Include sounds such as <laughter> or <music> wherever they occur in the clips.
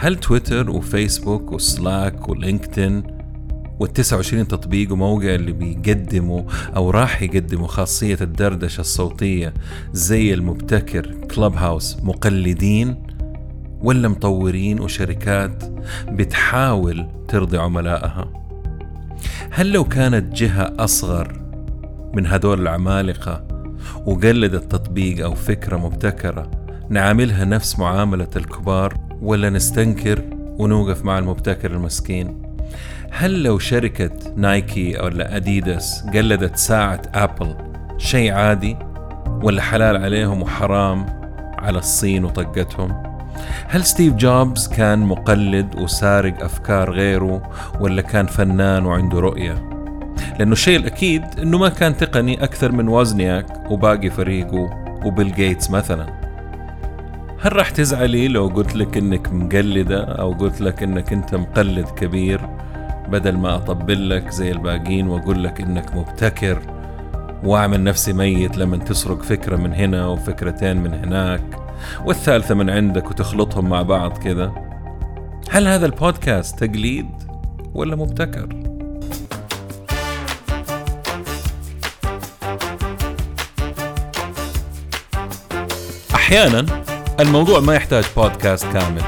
هل تويتر وفيسبوك وسلاك ولينكدين وال29 تطبيق وموقع اللي بيقدموا أو راح يقدموا خاصية الدردشة الصوتية زي المبتكر كلوب هاوس مقلدين ولا مطورين وشركات بتحاول ترضي عملائها؟ هل لو كانت جهة أصغر من هدول العمالقة وقلدت تطبيق أو فكرة مبتكرة نعاملها نفس معاملة الكبار؟ ولا نستنكر ونوقف مع المبتكر المسكين؟ هل لو شركة نايكي أو أديداس قلدت ساعة أبل شيء عادي ولا حلال عليهم وحرام على الصين وطقتهم؟ هل ستيف جوبز كان مقلد وسارق أفكار غيره ولا كان فنان وعنده رؤية؟ لأنه الشيء الأكيد أنه ما كان تقني أكثر من وزنياك وباقي فريقه وبيل جيتس مثلا. هل راح تزعلي لو قلت لك إنك مقلدة أو قلت لك إنك أنت مقلد كبير بدل ما أطبل لك زي الباقين وأقول لك إنك مبتكر وأعمل نفسي ميت لما تسرق فكرة من هنا وفكرتين من هناك والثالثة من عندك وتخلطهم مع بعض كذا هل هذا البودكاست تقليد ولا مبتكر؟ أحيانا الموضوع ما يحتاج بودكاست كامل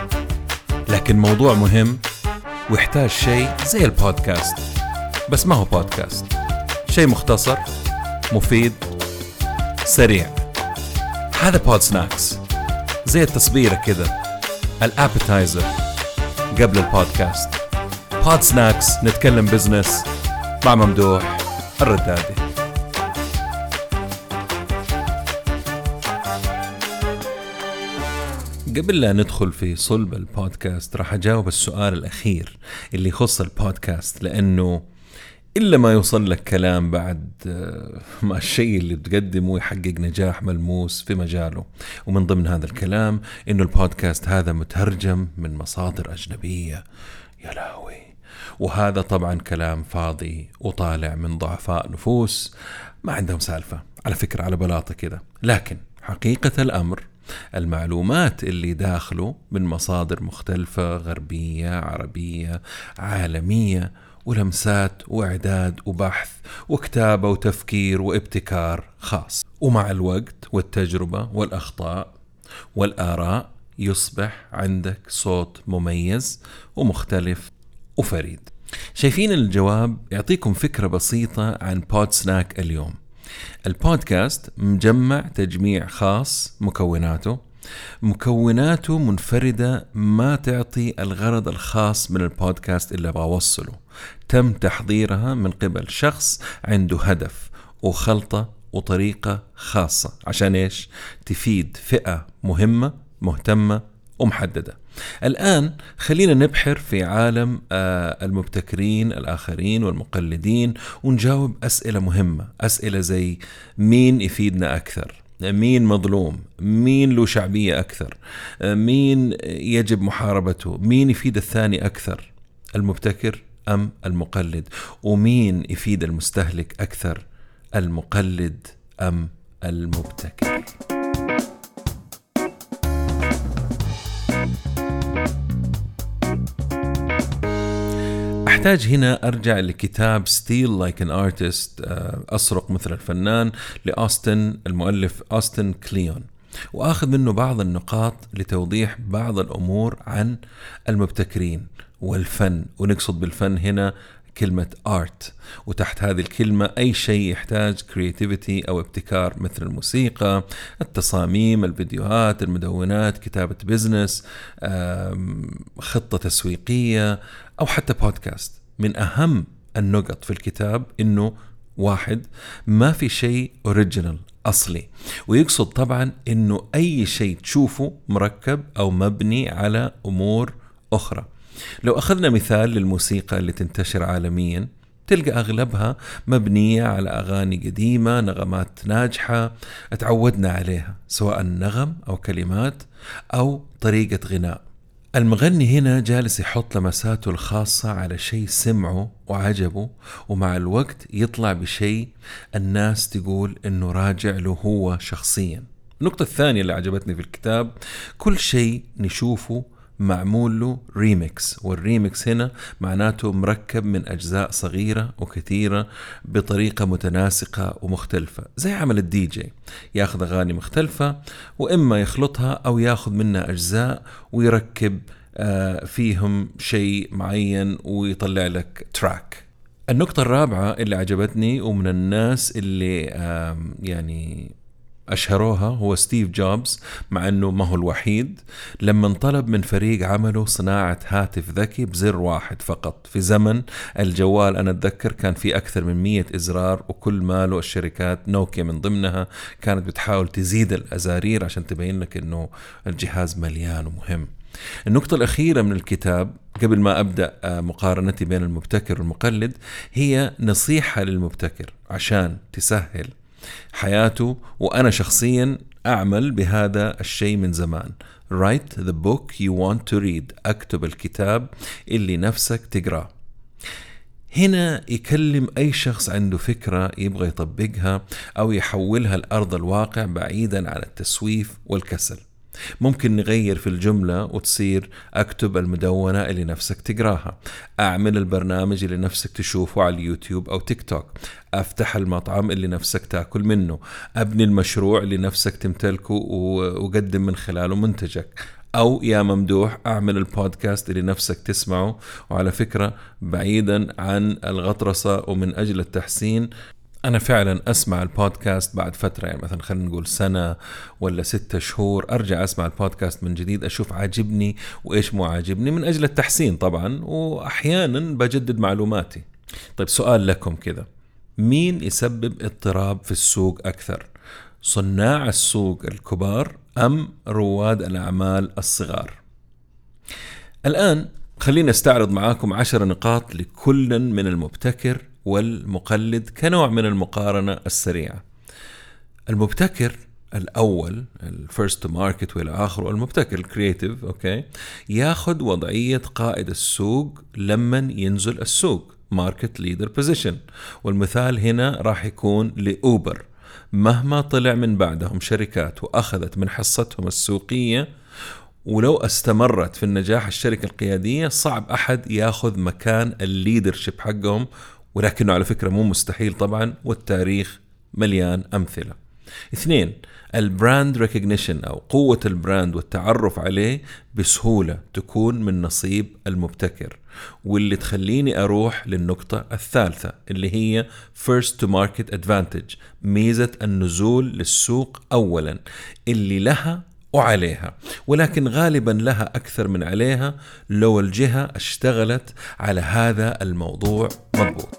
لكن موضوع مهم ويحتاج شيء زي البودكاست. بس ما هو بودكاست شيء مختصر مفيد سريع. هذا pod snacks زي التصبيرة كذا ال appetizer قبل البودكاست. pod snacks نتكلم business مع ممدوح الردادي. قبل لا ندخل في صلب البودكاست راح أجاوب السؤال الأخير اللي يخص البودكاست لأنه إلا ما يوصل لك كلام بعد آه، ما الشيء اللي بتقدمه يحقق نجاح ملموس في مجاله. ومن ضمن هذا الكلام إنه البودكاست هذا مترجم من مصادر أجنبية. يا لهوي. وهذا طبعا كلام فاضي وطالع من ضعفاء نفوس ما عندهم سالفة. على فكرة على بلاطة كذا لكن حقيقة الأمر المعلومات اللي داخله من مصادر مختلفة غربية عربية عالمية ولمسات وإعداد وبحث وكتابة وتفكير وابتكار خاص. ومع الوقت والتجربة والأخطاء والآراء يصبح عندك صوت مميز ومختلف وفريد. شايفين الجواب؟ يعطيكم فكرة بسيطة عن بود سناك اليوم. البودكاست مجمع تجميع خاص مكوناته. مكوناته منفردة ما تعطي الغرض الخاص من البودكاست اللي أبغى أوصله. تم تحضيرها من قبل شخص عنده هدف وخلطة وطريقة خاصة. عشان إيش؟ تفيد فئة مهمة مهتمة ومحددة. الآن خلينا نبحر في عالم آه، المبتكرين الآخرين والمقلدين ونجاوب أسئلة مهمة أسئلة زي مين يفيدنا أكثر؟ مين مظلوم؟ مين له شعبية أكثر؟ مين يجب محاربته؟ مين يفيد الثاني أكثر؟ المبتكر أم المقلد؟ ومين يفيد المستهلك أكثر؟ المقلد أم المبتكر؟ أحتاج هنا أرجع لكتاب Steal Like an Artist أسرق مثل الفنان لأوستن المؤلف أوستن كليون. وأخذ منه بعض النقاط لتوضيح بعض الأمور عن المبتكرين والفن. ونقصد بالفن هنا كلمة art وتحت هذه الكلمة أي شيء يحتاج creativity أو ابتكار مثل الموسيقى التصاميم الفيديوهات المدونات كتابة business خطة تسويقية أو حتى بودكاست من أهم النقط في الكتاب إنه واحد ما في شيء اوريجينال أصلي. ويقصد طبعا إنه أي شيء تشوفه مركب أو مبني على أمور أخرى. لو أخذنا مثال للموسيقى اللي تنتشر عالميا تلقى أغلبها مبنية على أغاني قديمة نغمات ناجحة تعودنا عليها سواء نغم أو كلمات أو طريقة غناء. المغني هنا جالس يحط لمساته الخاصة على شيء سمعه وعجبه ومع الوقت يطلع بشيء الناس تقول إنه راجع له هو شخصيا. النقطة الثانية اللي عجبتني في الكتاب كل شيء نشوفه معمول له ريميكس والريميكس هنا معناته مركب من أجزاء صغيرة وكثيرة بطريقة متناسقة ومختلفة زي عمل الدي جي ياخذ أغاني مختلفة وإما يخلطها أو ياخذ منها أجزاء ويركب آه، فيهم شيء معين ويطلع لك track النقطة الرابعة اللي عجبتني ومن الناس اللي يعني أشهروها هو ستيف جوبز مع أنه ما هو الوحيد. لما طلب من فريق عمله صناعة هاتف ذكي بزر واحد فقط. في زمن الجوال أنا أتذكر كان في أكثر من مية إزرار وكل ماله الشركات نوكيا من ضمنها كانت بتحاول تزيد الأزارير عشان تبين لك أنه الجهاز مليان ومهم. النقطة الأخيرة من الكتاب قبل ما أبدأ آه، مقارنتي بين المبتكر والمقلد هي نصيحة للمبتكر عشان تسهل حياته وأنا شخصيا أعمل بهذا الشيء من زمان. Write the book you want to read. أكتب الكتاب اللي نفسك تقرأه. هنا يكلم أي شخص عنده فكرة يبغى يطبقها أو يحولها لأرض الواقع بعيدا عن التسويف والكسل. ممكن نغير في الجملة وتصير أكتب المدونة اللي نفسك تقراها. أعمل البرنامج اللي نفسك تشوفه على اليوتيوب أو تيك توك. أفتح المطعم اللي نفسك تاكل منه. أبني المشروع اللي نفسك تمتلكه وقدم من خلاله منتجك. أو يا ممدوح أعمل البودكاست اللي نفسك تسمعه. وعلى فكرة بعيدا عن الغطرسة ومن أجل التحسين أنا فعلا أسمع البودكاست بعد فترة يعني مثلا خلينا نقول سنة ولا ستة شهور أرجع أسمع البودكاست من جديد أشوف عاجبني وإيش مو عاجبني من أجل التحسين طبعا وأحيانا بجدد معلوماتي. طيب سؤال لكم كذا. مين يسبب اضطراب في السوق أكثر؟ صناع السوق الكبار أم رواد الأعمال الصغار؟ الآن خلينا أستعرض معاكم عشر نقاط لكل من المبتكر والمقلد كنوع من المقارنة السريعة. المبتكر الأول ال first market والى آخره المبتكر ال creative okay ياخذ وضعية قائد السوق لما ينزل السوق market leader position والمثال هنا راح يكون لأوبر. مهما طلع من بعدهم شركات وأخذت من حصتهم السوقية ولو استمرت في النجاح الشركة القيادية صعب أحد ياخذ مكان ال leadership حقهم ولكنه على فكرة مو مستحيل طبعا والتاريخ مليان أمثلة. اثنين ال brand recognition أو قوة ال brand والتعرف عليه بسهولة تكون من نصيب المبتكر. واللي تخليني أروح للنقطة الثالثة اللي هي first to market advantage ميزة النزول للسوق أولا. اللي لها وعليها. ولكن غالبا لها أكثر من عليها لو الجهة اشتغلت على هذا الموضوع مضبوط.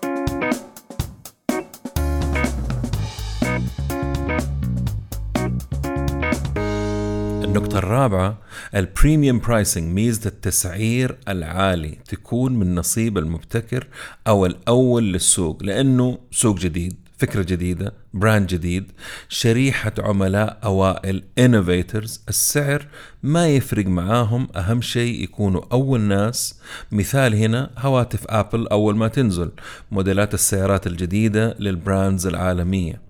النقطة الرابعة ال premium pricing ميزة التسعير العالي تكون من نصيب المبتكر أو الأول للسوق لأنه سوق جديد. فكرة جديدة brand جديد شريحة عملاء أوائل innovators. السعر ما يفرق معاهم أهم شيء يكونوا أول ناس. مثال هنا هواتف أبل أول ما تنزل. موديلات السيارات الجديدة للبراندز العالمية.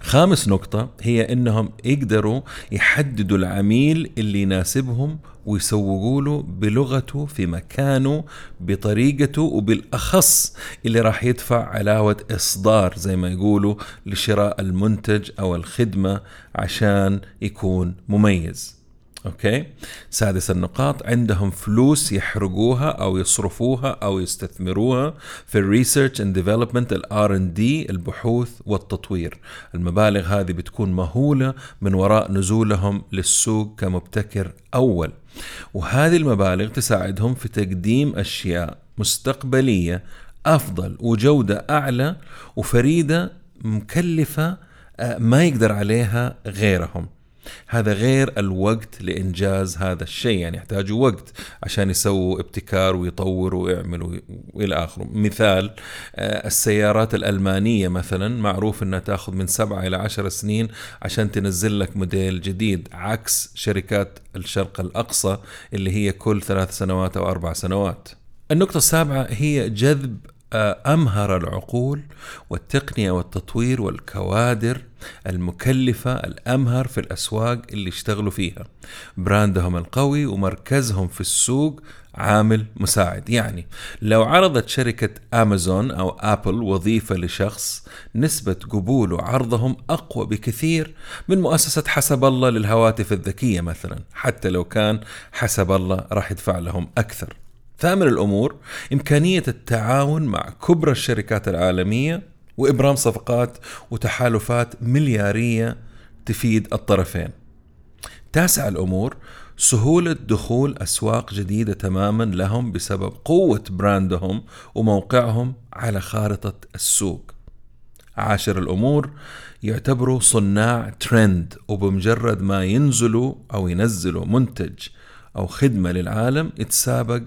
خامس نقطة هي إنهم يقدروا يحددوا العميل اللي يناسبهم ويسوقوا له بلغته في مكانه بطريقته وبالأخص اللي راح يدفع علاوة إصدار زي ما يقولوا لشراء المنتج أو الخدمة عشان يكون مميز. okay. سادس النقاط عندهم فلوس يحرقوها أو يصرفوها أو يستثمروها في ال research and development ال R and D البحوث والتطوير. المبالغ هذه بتكون مهولة من وراء نزولهم للسوق كمبتكر أول. وهذه المبالغ تساعدهم في تقديم أشياء مستقبلية أفضل وجودة أعلى وفريدة مكلفة آه، ما يقدر عليها غيرهم. هذا غير الوقت لإنجاز هذا الشيء يعني يحتاجوا وقت عشان يسووا ابتكار ويطوروا ويعملوا وإلى آخره. مثال آه، السيارات الألمانية مثلا معروف أنها تأخذ من سبعة إلى عشر سنين عشان تنزل لك موديل جديد عكس شركات الشرق الأقصى اللي هي كل ثلاث سنوات أو أربع سنوات. النقطة السابعة هي جذب أمهر العقول والتقنية والتطوير والكوادر المكلفة الأمهر في الأسواق اللي اشتغلوا فيها. براندهم القوي ومركزهم في السوق عامل مساعد. يعني لو عرضت شركة أمازون أو أبل وظيفة لشخص نسبة قبول وعرضهم أقوى بكثير من مؤسسة حسب الله للهواتف الذكية مثلا حتى لو كان حسب الله راح يدفع لهم أكثر. ثامن الأمور إمكانية التعاون مع كبرى الشركات العالمية وإبرام صفقات وتحالفات مليارية تفيد الطرفين. تاسع الأمور سهولة دخول أسواق جديدة تماما لهم بسبب قوة براندهم وموقعهم على خارطة السوق. عاشر الأمور يعتبروا صناع ترند وبمجرد ما ينزلوا أو ينزلوا منتج أو خدمة للعالم يتسابق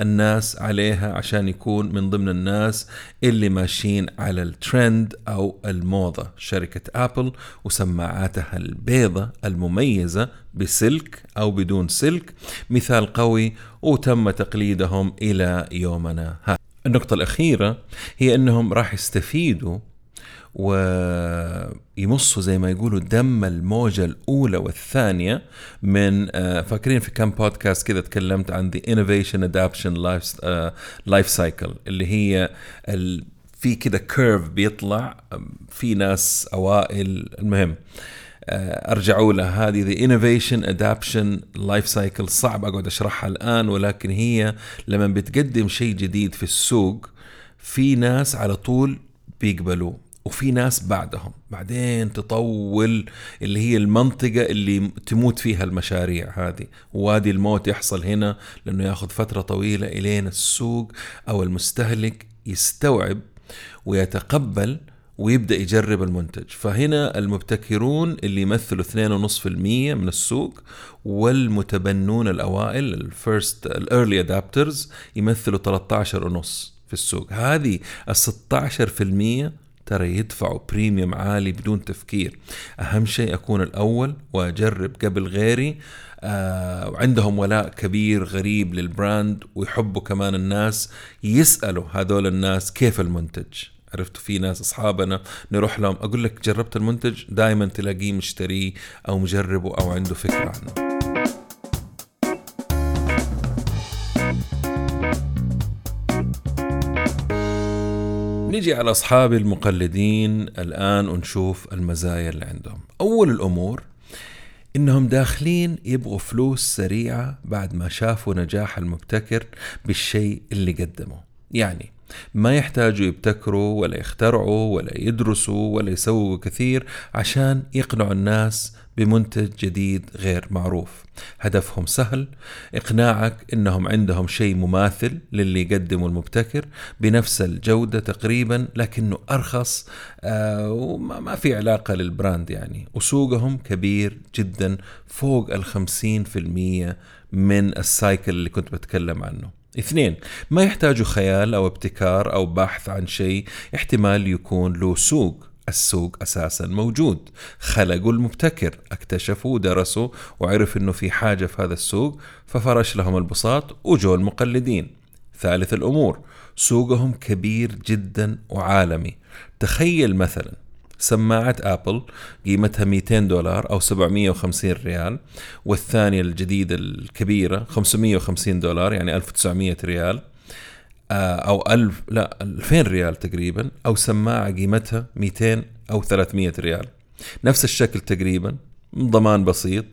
الناس عليها عشان يكون من ضمن الناس اللي ماشيين على الترند أو الموضة. شركة أبل وسماعاتها البيضة المميزة بسلك أو بدون سلك مثال قوي وتم تقليدهم إلى يومنا هذا. النقطة الأخيرة هي أنهم راح يستفيدوا ويمصوا زي ما يقولوا دم الموجة الأولى والثانية من آه، فاكرين في كم بودكاست كذا تكلمت عن The Innovation Adaption Life, Life Cycle اللي هي في كذا curve بيطلع في ناس أوائل المهم آه، أرجعوا لها هذه the innovation adaption life cycle صعب أقعد أشرحها الآن ولكن هي لما بتقدم شيء جديد في السوق في ناس على طول بيقبلوا وفي ناس بعدهم بعدين تطول اللي هي المنطقة اللي تموت فيها المشاريع هذه. وادي الموت يحصل هنا لأنه يأخذ فترة طويلة إلين السوق أو المستهلك يستوعب ويتقبل ويبدأ يجرب المنتج. فهنا المبتكرون اللي يمثلوا 2.5% من السوق والمتبنون الأوائل ال first ال early adopters يمثلوا 13.5 في السوق. هذه ال 16% ترى يدفعوا premium عالي بدون تفكير. أهم شيء أكون الأول وأجرب قبل غيري. آه وعندهم ولاء كبير غريب للبراند ويحبوا كمان الناس يسألوا هذول الناس كيف المنتج. عرفتوا في ناس أصحابنا نروح لهم أقول لك جربت المنتج؟ دائما تلاقيه مشتريه أو مجربه أو عنده فكرة عنه. نيجي على أصحاب المقلدين الآن ونشوف المزايا اللي عندهم. أول الأمور إنهم داخلين يبغوا فلوس سريعة بعد ما شافوا نجاح المبتكر بالشيء اللي قدمه يعني ما يحتاجوا يبتكروا ولا يخترعوا ولا يدرسوا ولا يسووا كثير عشان يقنعوا الناس بمنتج جديد غير معروف. هدفهم سهل. إقناعك إنهم عندهم شيء مماثل للي يقدمه المبتكر بنفس الجودة تقريبا لكنه أرخص آه وما في علاقة لل brand يعني. وسوقهم كبير جدا فوق الخمسين في المية من ال cycle اللي كنت بتكلم عنه. اثنين ما يحتاجوا خيال أو ابتكار أو بحث عن شيء. احتمال يكون له سوق. السوق أساسا موجود. خلقوا المبتكر اكتشفوا ودرسوا وعرف إنه في حاجة في هذا السوق ففرش لهم البساط وجو المقلدين. ثالث الأمور سوقهم كبير جدا وعالمي. تخيل مثلا سماعة آبل قيمتها 200 دولار أو 750 ريال والثانية الجديدة الكبيرة 550 دولار يعني 1900 ريال. أو ألف لا 2000 ريال تقريبا أو سماعة قيمتها 200 أو 300 ريال. نفس الشكل تقريبا ضمان بسيط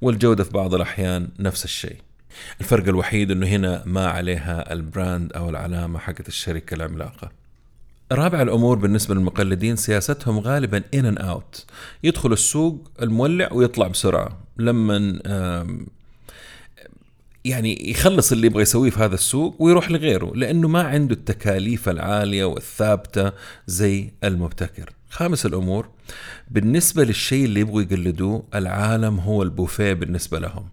والجودة في بعض الأحيان نفس الشيء. الفرق الوحيد إنه هنا ما عليها ال brand أو العلامة حقت الشركة العملاقة. رابع الأمور بالنسبة للمقلدين سياستهم غالبا in and out يدخل السوق المولع ويطلع بسرعة. لما يعني يخلص اللي يبغى يسويه في هذا السوق ويروح لغيره لأنه ما عنده التكاليف العالية والثابتة زي المبتكر. خامس الأمور بالنسبة للشيء اللي يبغوا يقلدوه العالم هو البوفيه بالنسبة لهم.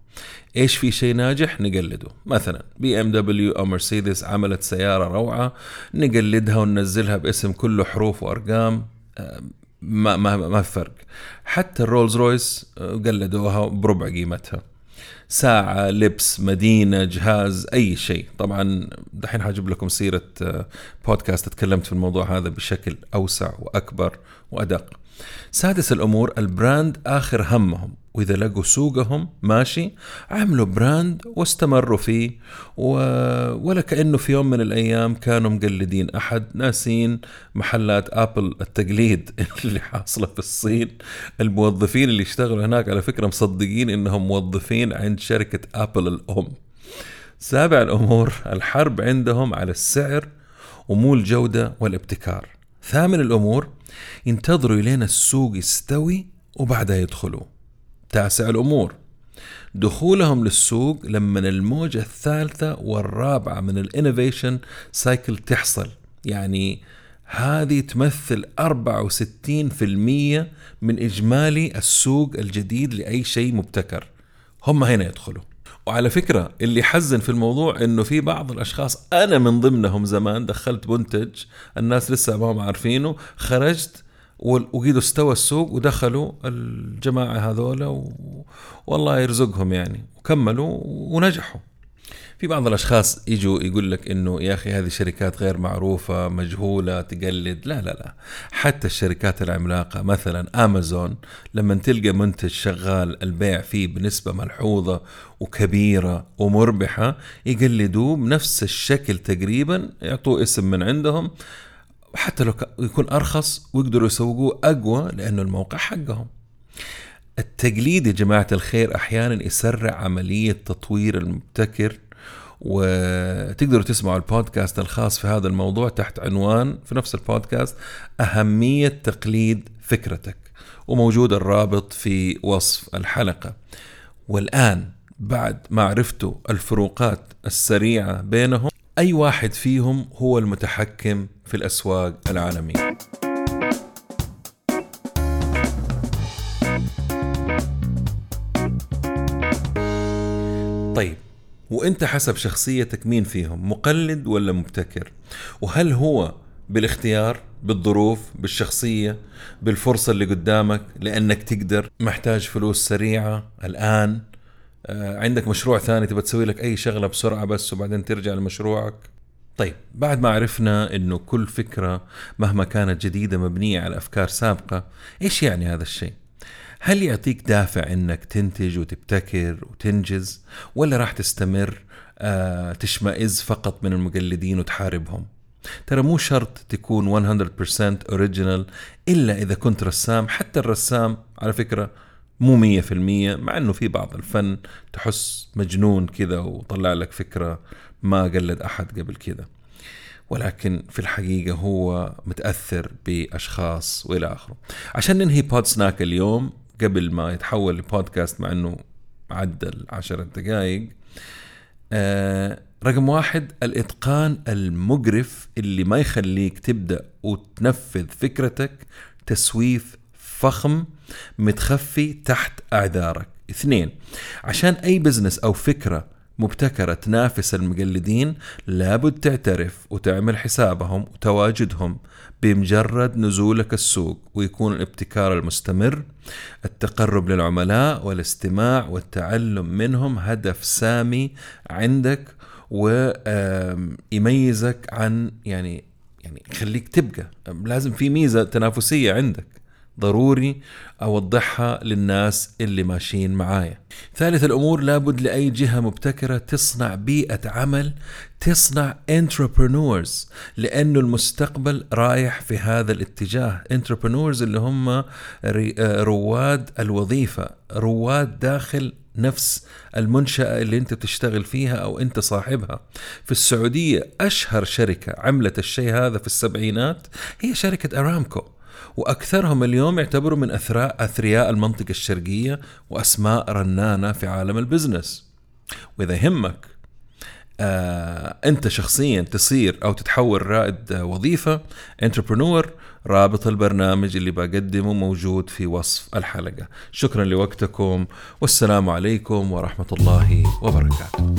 إيش في شيء ناجح نقلده مثلا بي إم دبليو أو مرسيدس عملت سيارة روعة نقلدها وننزلها باسم كله حروف وأرقام آه، ما ما ما في فرق حتى الرولز رويس آه، قلدوها بربع قيمتها ساعة لبس مدينة جهاز أي شيء. طبعا دحين حاجيب لكم سيرة آه، بودكاست تكلمت في الموضوع هذا بشكل أوسع وأكبر وأدق. سادس الأمور ال brand آخر همهم. وإذا لقوا سوقهم ماشي عملوا brand واستمروا فيه. و... ولا كأنه في يوم من الأيام كانوا مقلدين أحد. ناسين محلات أبل التقليد <laughs> اللي حاصلة في الصين. الموظفين اللي يشتغلوا هناك على فكرة مصدقين إنهم موظفين عند شركة أبل الأم. سابع الأمور الحرب عندهم على السعر ومو الجودة والابتكار. ثامن الأمور ينتظروا إلين السوق يستوي وبعدها يدخلوا. تاسع الأمور دخولهم للسوق لما الموجة الثالثة والرابعة من ال innovation cycle تحصل. يعني هذه تمثل 64% من إجمالي السوق الجديد لأي شيء مبتكر. هم هنا يدخلوا. وعلى فكرة اللي حزن في الموضوع إنه في بعض الأشخاص أنا من ضمنهم زمان دخلت منتج الناس لسه ما هم عارفينه خرجت وقيدوا استوى السوق ودخلوا الجماعة هذولا و... والله يرزقهم يعني وكملوا ونجحوا. في بعض الأشخاص يجوا يقول لك إنه يا أخي هذه شركات غير معروفة مجهولة تقلد. لا لا لا. حتى الشركات العملاقة مثلا أمازون لما تلقى منتج شغال البيع فيه بنسبة ملحوظة وكبيرة ومربحة يقلدوه بنفس الشكل تقريبا يعطوه اسم من عندهم حتى لو يكون أرخص ويقدروا يسوقوه أقوى لأنه الموقع حقهم. التقليد يا جماعة الخير أحيانا يسرع عملية تطوير المبتكر وتقدروا تسمعوا البودكاست الخاص في هذا الموضوع تحت عنوان في نفس البودكاست أهمية تقليد فكرتك وموجود الرابط في وصف الحلقة. والآن بعد ما عرفتوا الفروقات السريعة بينهم أي واحد فيهم هو المتحكم في الأسواق العالمية. وانت حسب شخصيتك مين فيهم مقلد ولا مبتكر؟ وهل هو بالاختيار بالظروف بالشخصية بالفرصة اللي قدامك لأنك تقدر؟ محتاج فلوس سريعة الآن آه، عندك مشروع ثاني تبى تسوي لك أي شغلة بسرعة بس وبعدين ترجع لمشروعك؟ طيب بعد ما عرفنا إنه كل فكرة مهما كانت جديدة مبنية على أفكار سابقة إيش يعني هذا الشيء؟ هل يعطيك دافع إنك تنتج وتبتكر وتنجز ولا راح تستمر آه تشمئز فقط من المقلدين وتحاربهم؟ ترى مو شرط تكون 100% اوريجينال إلا إذا كنت رسام. حتى الرسام على فكرة مو 100% مع إنه في بعض الفن تحس مجنون كذا وطلع لك فكرة ما قلد أحد قبل كذا. ولكن في الحقيقة هو متأثر بأشخاص وإلى آخره. عشان ننهي بود سناك اليوم قبل ما يتحول لبودكاست مع إنه عدى العشرة دقائق آه رقم واحد الإتقان المقرف اللي ما يخليك تبدأ وتنفذ فكرتك تسويف فخم متخفي تحت أعذارك. اثنين عشان أي بزنس أو فكرة مبتكرة تنافس المقلدين لابد تعترف وتعمل حسابهم وتواجدهم بمجرد نزولك السوق ويكون الابتكار المستمر التقرب للعملاء والاستماع والتعلم منهم هدف سامي عندك ويميزك عن يعني يعني يخليك تبقى. لازم في ميزة تنافسية عندك. ضروري أوضحها للناس اللي ماشيين معايا. ثالث الأمور لابد لأي جهة مبتكرة تصنع بيئة عمل تصنع entrepreneurs لأنه المستقبل رايح في هذا الاتجاه. entrepreneurs اللي هم رواد الوظيفة رواد داخل نفس المنشأة اللي أنت تشتغل فيها أو أنت صاحبها. في السعودية أشهر شركة عملت الشيء هذا في السبعينات هي شركة أرامكو. وأكثرهم اليوم يعتبروا من أثراء أثرياء المنطقة الشرقية وأسماء رنانة في عالم البزنس. وإذا يهمك آه أنت شخصيا تصير أو تتحول رائد وظيفة انتربرنور رابط البرنامج اللي بقدمه موجود في وصف الحلقة. شكرا لوقتكم والسلام عليكم ورحمة الله وبركاته.